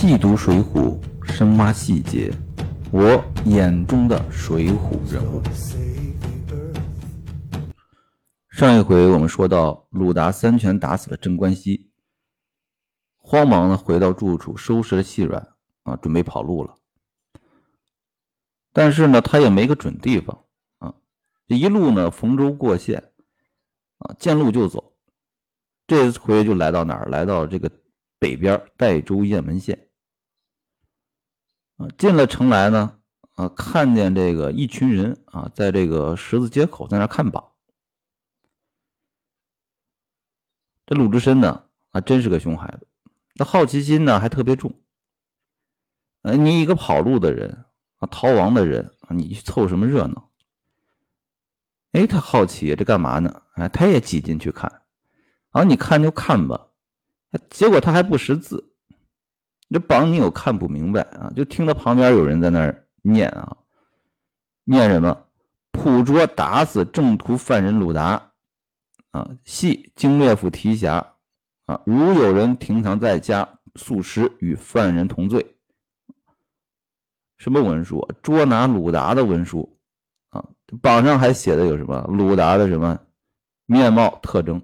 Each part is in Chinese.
细读《水浒》，深挖细节，我眼中的水浒人物。上一回我们说到，鲁达三拳打死了镇关西，慌忙的回到住处，收拾了细软啊，准备跑路了。但是呢，他也没个准地方啊，这一路呢逢州过县啊，见路就走。这回就来到哪儿？来到这个北边代州雁门县啊。进了城来呢，啊，看见这个一群人啊，在这个十字街口在那看榜。这鲁智深呢，还真是个熊孩子，那好奇心呢还特别重。呃，你一个跑路的人啊，逃亡的人啊，你去凑什么热闹？哎，他好奇这干嘛呢？哎，他也挤进去看。啊，你看就看吧，结果他还不识字，这榜你有看不明白啊，就听到旁边有人在那儿念啊，念什么？捕捉打死正途犯人鲁达，啊，系经略府提辖，啊，如有人停藏在家，速食与犯人同罪。什么文书？捉拿鲁达的文书，啊，榜上还写的有什么？鲁达的什么面貌特征？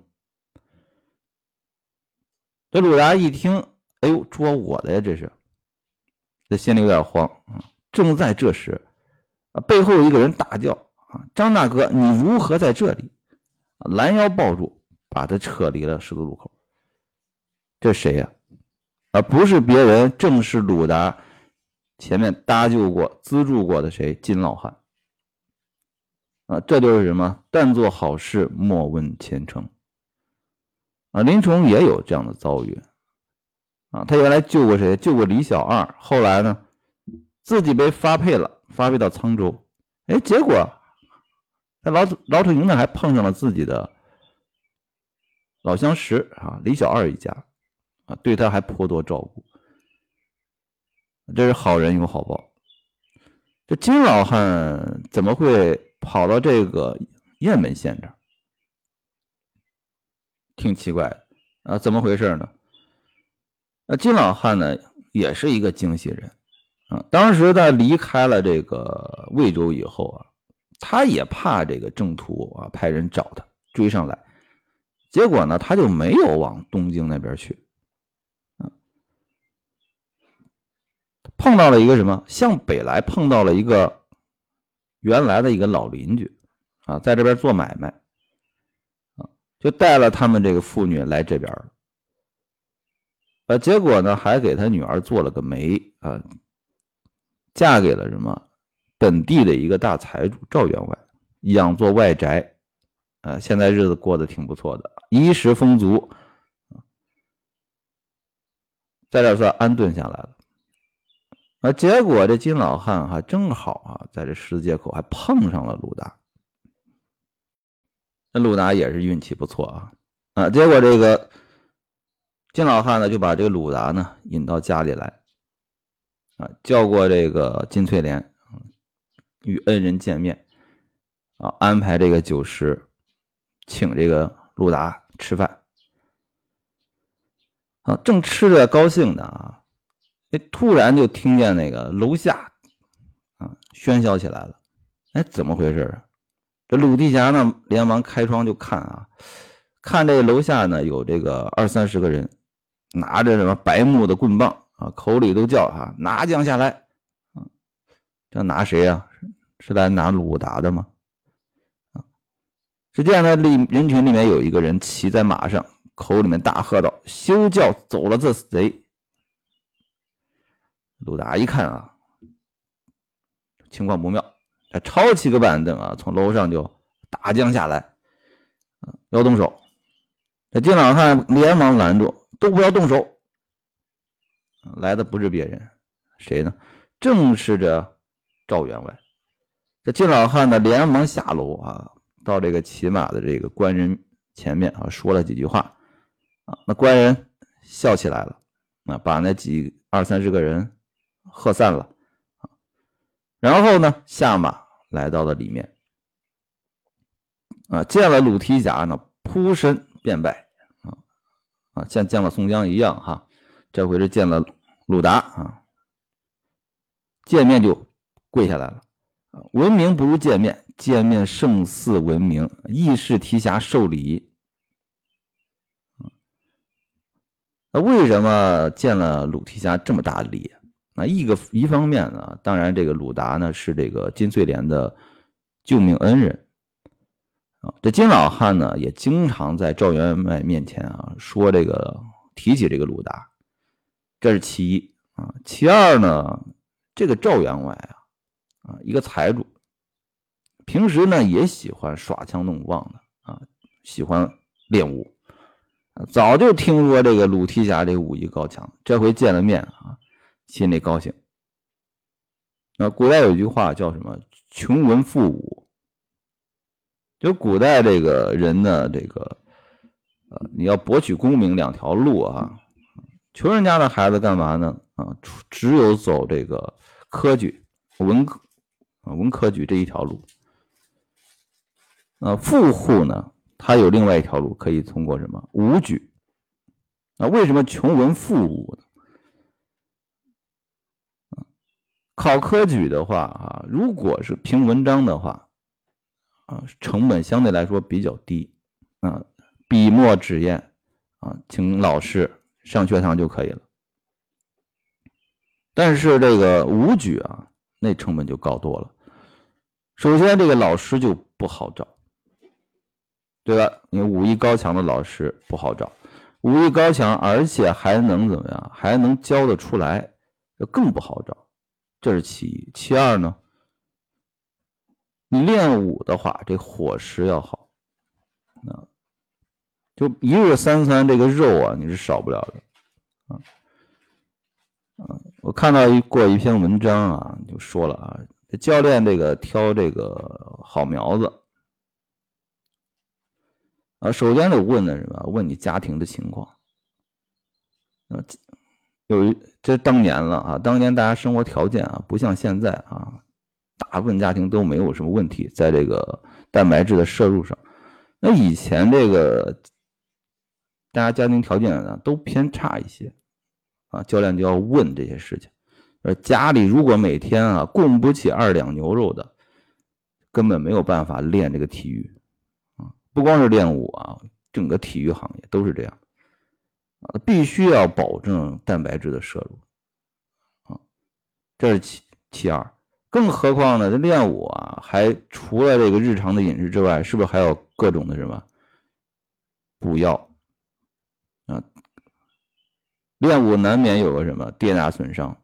这鲁达一听，哎呦，捉我的呀！这是，这心里有点慌啊。正在这时，啊，背后一个人大叫：“啊，张大哥，你如何在这里？”拦腰抱住，把他撤离了十字路口。这谁呀？啊，不是别人，正是鲁达前面搭救过、资助过的谁？金老汉。啊，这就是什么？但做好事，莫问前程。啊，林冲也有这样的遭遇，啊，他原来救过谁？救过李小二，后来呢，自己被发配了，发配到沧州，哎，结果在老老土营呢，还碰上了自己的老相识啊，李小二一家，啊，对他还颇多照顾，这是好人有好报。这金老汉怎么会跑到这个雁门县这儿？挺奇怪的啊，怎么回事呢？那金老汉呢，也是一个精细人啊。当时他离开了这个魏州以后啊，他也怕这个郑屠啊派人找他追上来，结果呢，他就没有往东京那边去。碰到了一个什么？向北来碰到了一个原来的一个老邻居啊，在这边做买卖。就带了他们这个妇女来这边了，呃，结果呢，还给他女儿做了个媒啊，嫁给了什么本地的一个大财主赵员外，养做外宅，啊，现在日子过得挺不错的，衣食丰足，在这算安顿下来了，啊，结果这金老汉哈正好啊，在这十字街口还碰上了鲁达。那鲁达也是运气不错啊，啊，结果这个金老汉呢就把这个鲁达呢引到家里来，啊，叫过这个金翠莲，与恩人见面，啊，安排这个酒食，请这个鲁达吃饭，啊，正吃着高兴的啊，哎，突然就听见那个楼下啊喧嚣起来了，哎，怎么回事啊？这鲁地侠呢，连忙开窗就看啊，看这楼下呢有这个二三十个人，拿着什么白木的棍棒啊，口里都叫啊，拿将下来啊，这拿谁呀？是来拿鲁达的吗？啊，只见呢，里人群里面有一个人骑在马上，口里面大喝道：“休叫走了这贼！”鲁达一看啊，情况不妙。他抄起个板凳啊，从楼上就打将下来，要动手。这金老汉连忙拦住，都不要动手。来的不是别人，谁呢？正是这赵员外。这金老汉呢，连忙下楼啊，到这个骑马的这个官人前面啊，说了几句话啊。那官人笑起来了，啊，把那几二三十个人喝散了。然后呢，下马来到了里面，啊，见了鲁提辖呢，扑身便拜，啊，像见了宋江一样哈。这回是见了鲁达啊，见面就跪下来了。闻名不如见面，见面胜似闻名。义士提辖受礼。那为什么见了鲁提辖这么大礼？那一个一方面呢，当然这个鲁达呢是这个金翠莲的救命恩人这金老汉呢也经常在赵员外面前啊说这个提起这个鲁达，这是其一啊。其二呢，这个赵员外啊。啊，一个财主，平时呢也喜欢耍枪弄棒的啊，喜欢练武，早就听说这个鲁提辖这武艺高强，这回见了面啊，心里高兴。那古代有句话叫什么“穷文富武”，就古代这个人呢，这个呃，你要博取功名两条路啊，穷人家的孩子干嘛呢？啊，只有走这个科举文科。啊，文科举这一条路，啊，富户呢，他有另外一条路，可以通过什么武举？啊，为什么穷文富武呢？考科举的话啊，如果是凭文章的话，啊，成本相对来说比较低，啊，笔墨纸砚，啊，请老师上学堂就可以了。但是这个武举啊，那成本就高多了。首先，这个老师就不好找，对吧？你武艺高强的老师不好找，武艺高强，而且还能怎么样？还能教得出来，就更不好找。这是其一。其二呢，你练武的话，这伙食要好，啊，就一日三餐这个肉啊，你是少不了的，啊，啊，我看到一过一篇文章啊，就说了啊。教练这个挑这个好苗子啊，首先得问的什么？问你家庭的情况啊。有一这当年了啊，当年大家生活条件啊，不像现在啊，大部分家庭都没有什么问题，在这个蛋白质的摄入上。那以前这个大家家庭条件呢都偏差一些啊，教练就要问这些事情。呃，家里如果每天啊供不起二两牛肉的，根本没有办法练这个体育啊。不光是练武啊，整个体育行业都是这样啊，必须要保证蛋白质的摄入啊。这是其其二，更何况呢，这练武啊，还除了这个日常的饮食之外，是不是还有各种的什么补药啊？练武难免有个什么跌打损伤。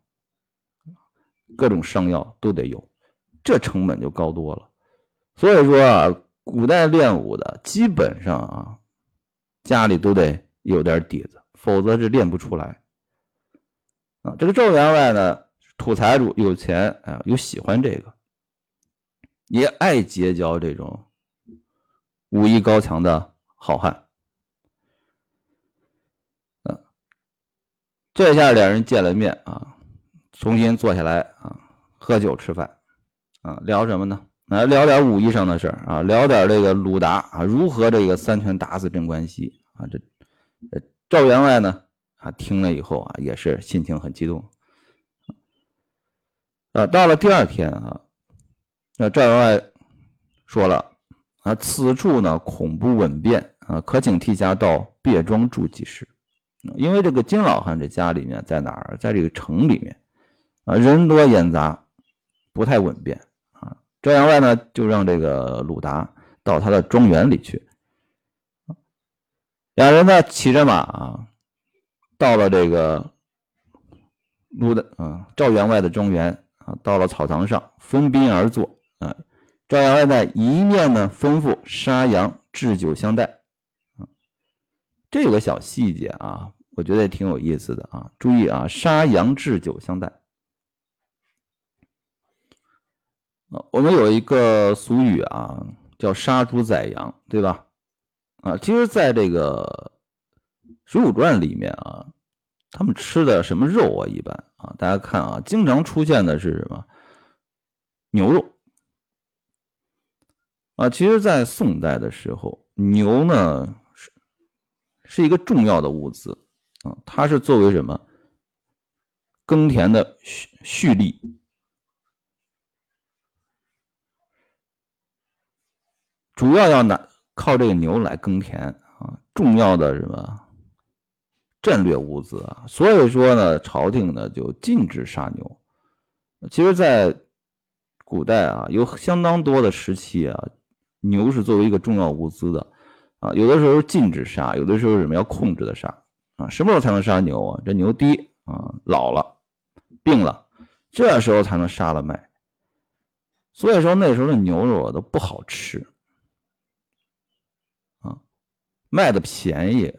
各种伤药都得有，这成本就高多了。所以说啊，古代练武的基本上啊，家里都得有点底子，否则是练不出来。啊，这个赵员外呢，土财主，有钱啊，又喜欢这个，也爱结交这种武艺高强的好汉。啊，这下两人见了面啊。重新坐下来啊，喝酒吃饭，啊，聊什么呢？来聊点武艺上的事儿啊，聊点这个鲁达啊，如何这个三拳打死镇关西啊？这赵员外呢啊，听了以后啊，也是心情很激动。啊，到了第二天啊，那赵员外说了啊，此处呢恐不稳便啊，可请替家到别庄住几时？因为这个金老汉这家里面在哪儿？在这个城里面。啊，人多眼杂，不太稳便啊。赵员外呢，就让这个鲁达到他的庄园里去。两人呢，骑着马啊，到了这个鲁的啊赵员外的庄园到了草堂上，分宾而坐啊。赵员外呢，一面呢吩咐杀羊置酒相待啊。这有个小细节啊，我觉得也挺有意思的啊。注意啊，杀羊置酒相待。我们有一个俗语啊，叫“杀猪宰羊”，对吧？啊，其实，在这个《水浒传》里面啊，他们吃的什么肉啊？一般啊，大家看啊，经常出现的是什么？牛肉啊。其实，在宋代的时候，牛呢是是一个重要的物资啊，它是作为什么耕田的蓄蓄力，主要要拿靠这个牛来耕田啊，重要的什么战略物资啊，所以说呢，朝廷呢就禁止杀牛。其实，在古代啊，有相当多的时期啊，牛是作为一个重要物资的啊，有的时候禁止杀，有的时候什么要控制的杀啊，什么时候才能杀牛啊？这牛低啊，老了。病了，这时候才能杀了卖。所以说那时候的牛肉啊都不好吃，啊，卖的便宜。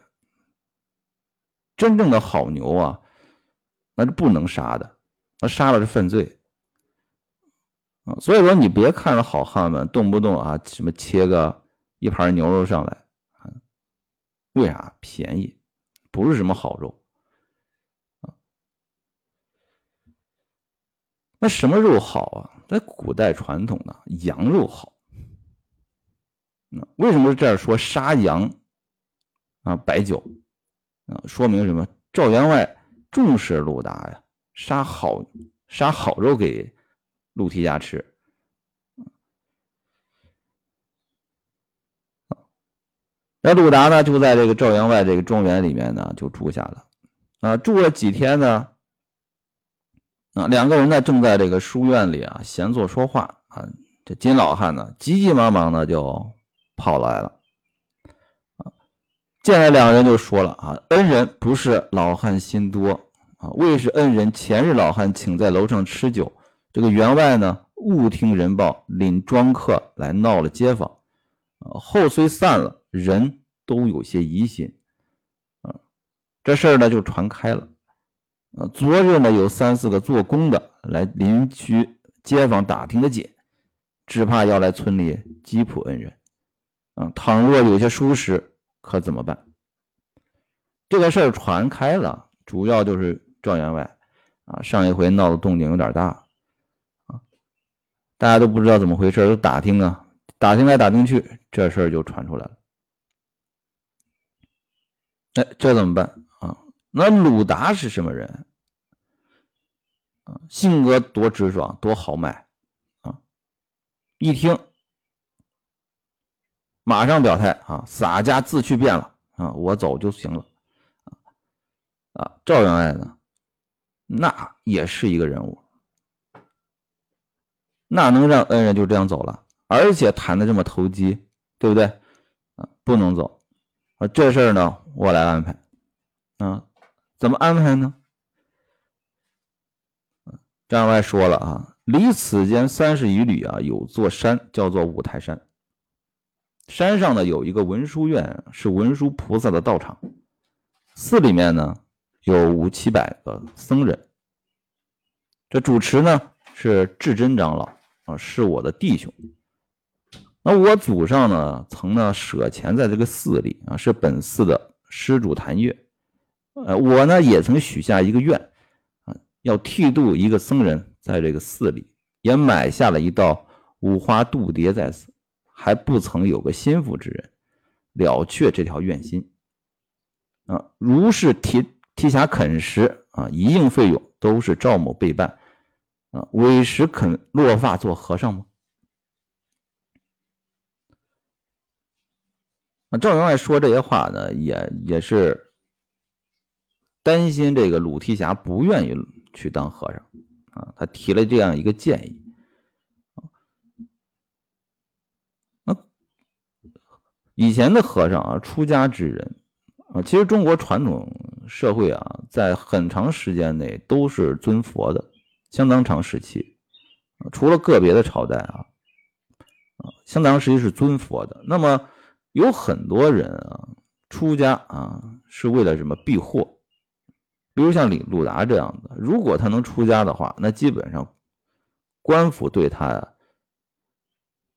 真正的好牛啊，那是不能杀的，那杀了是犯罪。啊，所以说你别看着好汉们动不动啊什么切个一盘牛肉上来，啊，为啥便宜？不是什么好肉。那什么肉好啊？在古代传统的羊肉好。那为什么这样说杀羊啊白酒啊？说明什么？赵员外重视鲁达呀，杀好杀好肉给陆提家吃。那鲁达呢，就在这个赵员外这个庄园里面呢，就住下了。啊，住了几天呢？啊，两个人呢正在这个书院里啊闲坐说话啊，这金老汉呢急急忙忙的就跑来了，见了两人就说了啊，恩人不是老汉心多啊，为是恩人前日老汉请在楼上吃酒，这个员外呢误听人报，领庄客来闹了街坊，啊，后虽散了，人都有些疑心，啊，这事儿呢就传开了。啊，昨日呢有三四个做工的来邻居街坊打听的紧，只怕要来村里缉捕恩人。啊，倘若有些疏失，可怎么办？这个事儿传开了，主要就是赵员外啊，上一回闹的动静有点大啊，大家都不知道怎么回事，都打听啊，打听来打听去，这事儿就传出来了。哎，这怎么办啊？那鲁达是什么人？啊，性格多直爽，多豪迈啊！一听，马上表态啊，洒家自去便了啊，我走就行了啊！赵员外呢，那也是一个人物，那能让恩人就这样走了？而且谈的这么投机，对不对？啊，不能走啊！这事儿呢，我来安排啊。怎么安排呢？张员外说了啊，离此间三十余里啊，有座山叫做五台山。山上呢有一个文殊院，是文殊菩萨的道场。寺里面呢有五七百个僧人。这主持呢是智真长老啊，是我的弟兄。那我祖上呢曾呢舍钱在这个寺里啊，是本寺的施主谭月。呃，我呢也曾许下一个愿，啊，要剃度一个僧人在这个寺里，也买下了一道五花度牒在此，还不曾有个心腹之人了却这条愿心。啊，如是提提辖肯时啊，一应费用都是赵某备办。啊，委实肯落发做和尚吗？啊，赵员外说这些话呢，也也是。担心这个鲁提辖不愿意去当和尚啊，他提了这样一个建议那以前的和尚啊，出家之人啊，其实中国传统社会啊，在很长时间内都是尊佛的，相当长时期除了个别的朝代啊，啊，相当时期是尊佛的。那么有很多人啊，出家啊，是为了什么避祸？比如像李鲁达这样的，如果他能出家的话，那基本上官府对他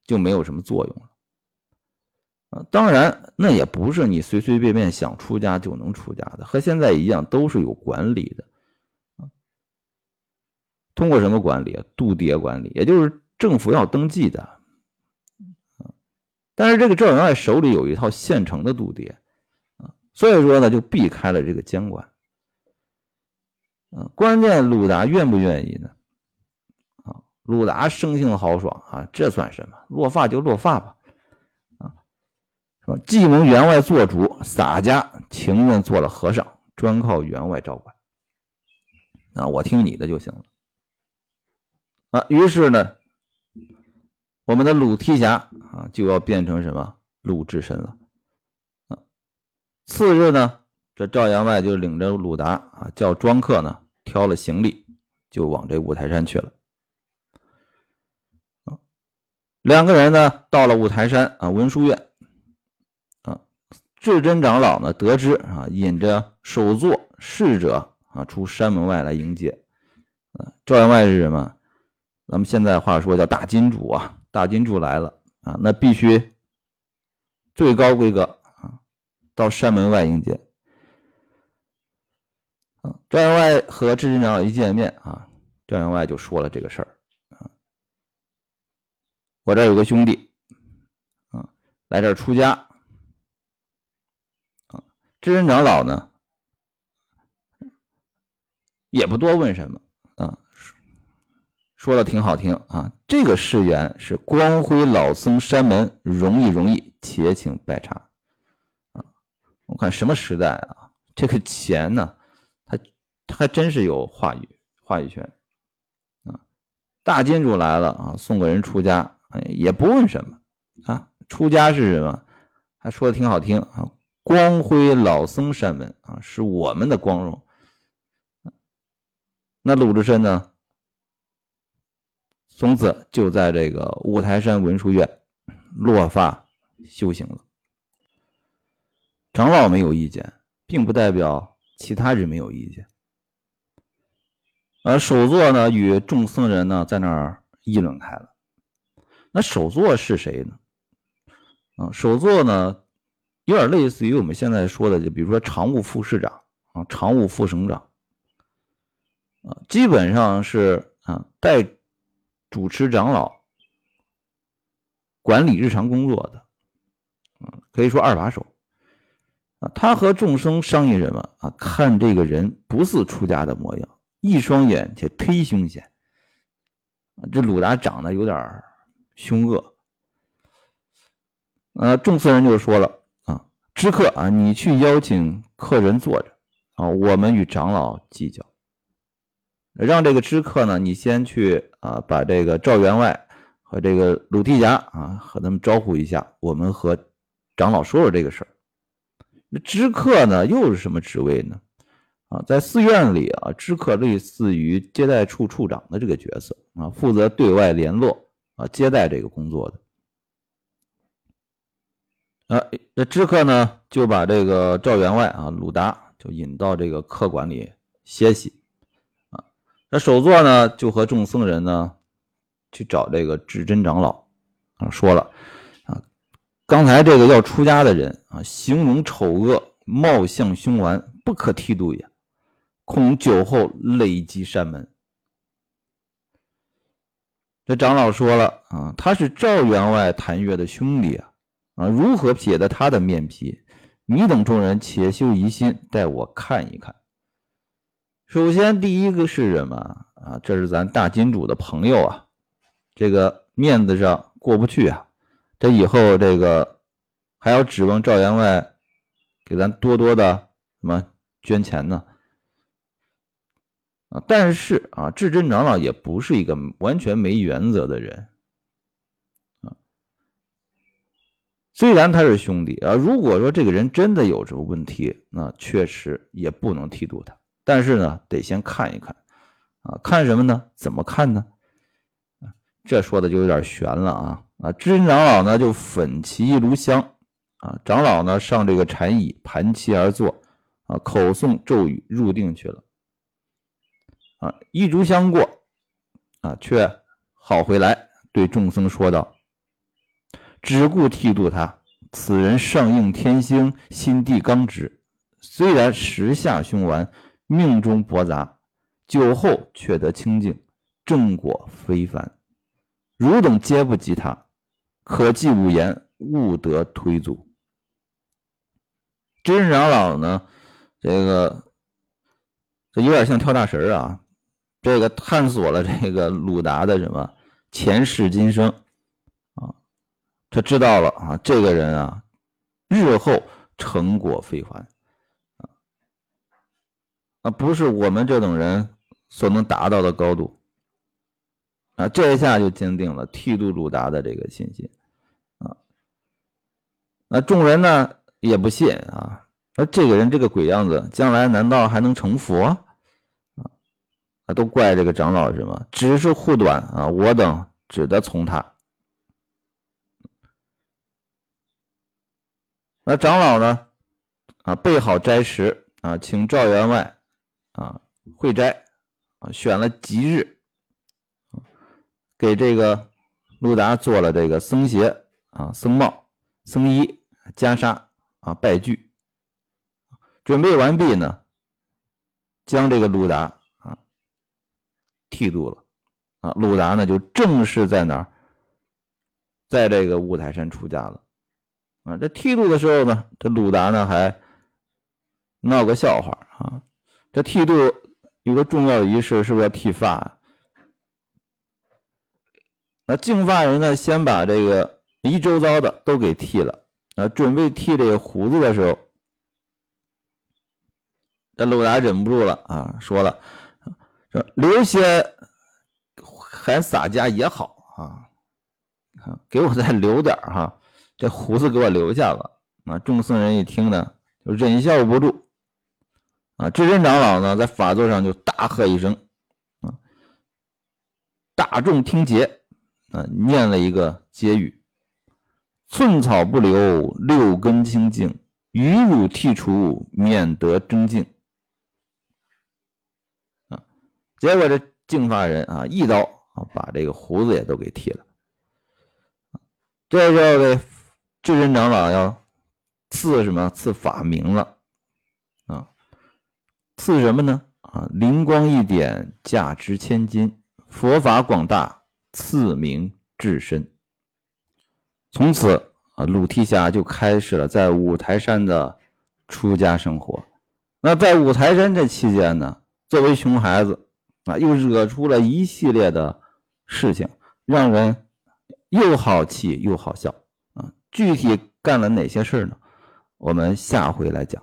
就没有什么作用了。啊，当然那也不是你随随便便想出家就能出家的，和现在一样都是有管理的。通过什么管理啊？度牒管理，也就是政府要登记的。但是这个赵员外手里有一套现成的度牒，啊，所以说呢就避开了这个监管。嗯，关键鲁达愿不愿意呢？鲁达生性豪爽啊，这算什么？落发就落发吧，说既蒙员外做主，洒家情愿做了和尚，专靠员外照管。啊，我听你的就行了。啊，于是呢，我们的鲁提辖啊就要变成什么鲁智深了。啊，次日呢，这赵员外就领着鲁达啊，叫庄客呢挑了行李，就往这五台山去了。两个人呢到了五台山啊文殊院。至，真长老呢得知啊，引着首座侍者。啊，出山门外来迎接，啊，赵员外是什么？咱们现在话说叫大金主啊，大金主来了啊，那必须最高规格啊，到山门外迎接。啊，赵员外和至真长老一见面啊，赵员外就说了这个事儿啊，我这有个兄弟啊，来这儿出家啊，智真长老呢？也不多问什么啊，说的挺好听啊。这个誓言是光辉老僧山门，容易容易，且请拜茶啊。我看什么时代啊，这个钱呢，他他还真是有话语话语权啊。大金主来了啊，送个人出家，也不问什么啊。出家是什么？还说的挺好听啊。光辉老僧山门啊，是我们的光荣。那鲁智深呢？从此就在这个五台山文殊院落发修行了。长老没有意见，并不代表其他人没有意见。而首座呢，与众僧人呢，在那儿议论开了。那首座是谁呢？啊，首座呢，有点类似于我们现在说的，就比如说常务副市长啊，常务副省长。啊，基本上是啊，带主持长老管理日常工作的，啊，可以说二把手。啊，他和众生商议什么啊？看这个人不似出家的模样，一双眼却忒凶险。这鲁达长得有点凶恶。呃，众僧人就说了，知客啊，你去邀请客人坐着啊，我们与长老计较。让这个知客呢，你先去啊，把这个赵员外和这个鲁提辖啊，和他们招呼一下。我们和长老说说这个事儿。那知客呢，又是什么职位呢？啊，在寺院里啊，知客类似于接待处处长的这个角色啊，负责对外联络啊，接待这个工作的。啊，那知客呢，就把这个赵员外啊，鲁达就引到这个客馆里歇息。啊那首座呢，就和众僧人呢去找这个智真长老啊，说了啊，刚才这个要出家的人啊，形容丑恶，貌相凶顽，不可剃度也，恐酒后累积山门。这长老说了啊，他是赵员外谭月的兄弟啊，啊，如何撇得他的面皮？你等众人且休疑心，待我看一看。首先，第一个是什么啊？这是咱大金主的朋友啊，这个面子上过不去啊。这以后这个还要指望赵员外给咱多多的什么捐钱呢？啊，但是啊，智真长老也不是一个完全没原则的人啊。虽然他是兄弟啊，如果说这个人真的有什么问题，那确实也不能剃度他。但是呢，得先看一看，啊，看什么呢？怎么看呢？这说的就有点悬了啊！啊，智真长老呢就粉其一炉香，啊，长老呢上这个禅椅盘膝而坐，啊，口诵咒语入定去了，啊，一炷香过，啊，却好回来，对众僧说道：“只顾剃度他，此人上应天星，心地刚直，虽然时下凶顽。”命中驳杂，酒后却得清净，正果非凡。汝等皆不及他，可记五言，勿得推阻。真人长老呢？这个这有点像跳大神啊。这个探索了这个鲁达的什么前世今生，他知道了啊，这个人啊，日后成果非凡啊，不是我们这种人所能达到的高度啊，这一下就坚定了剃度鲁达的这个信心啊。那众人呢也不信啊。那这个人这个鬼样子，将来难道还能成佛啊？啊，都怪这个长老什么？只是护短啊，我等只得从他。那长老呢？啊，备好斋食啊，请赵员外啊会斋啊，选了吉日，给这个陆达做了这个僧鞋啊、僧帽、僧衣、袈裟啊、拜具。准备完毕呢，将这个鲁达啊剃度了啊，鲁达呢就正式在哪儿，在这个五台山出家了啊。这剃度的时候呢，这鲁达呢还闹个笑话啊。这剃度有个重要的仪式，是不是要剃发？那净发人呢，先把这个一周遭的都给剃了啊，准备剃这个胡子的时候。这鲁达忍不住了啊，说了：“说留些还洒家也好啊，给我再留点哈，这胡子给我留下吧。”啊，众僧人一听呢，就忍笑不住啊。智真长老呢，在法座上就大喝一声啊，大众听节啊，念了一个结语：“寸草不留，六根清净；余乳剔除，免得争竞。”结果这净发人啊，一刀啊把这个胡子也都给剃了。这时候这智真长老要赐什么？赐法名了啊？赐什么呢？啊，灵光一点，价值千金，佛法广大，赐名至深。从此啊，鲁提辖就开始了在五台山的出家生活。那在五台山这期间呢，作为熊孩子。啊，又惹出了一系列的事情，让人又好气又好笑！具体干了哪些事呢？我们下回来讲。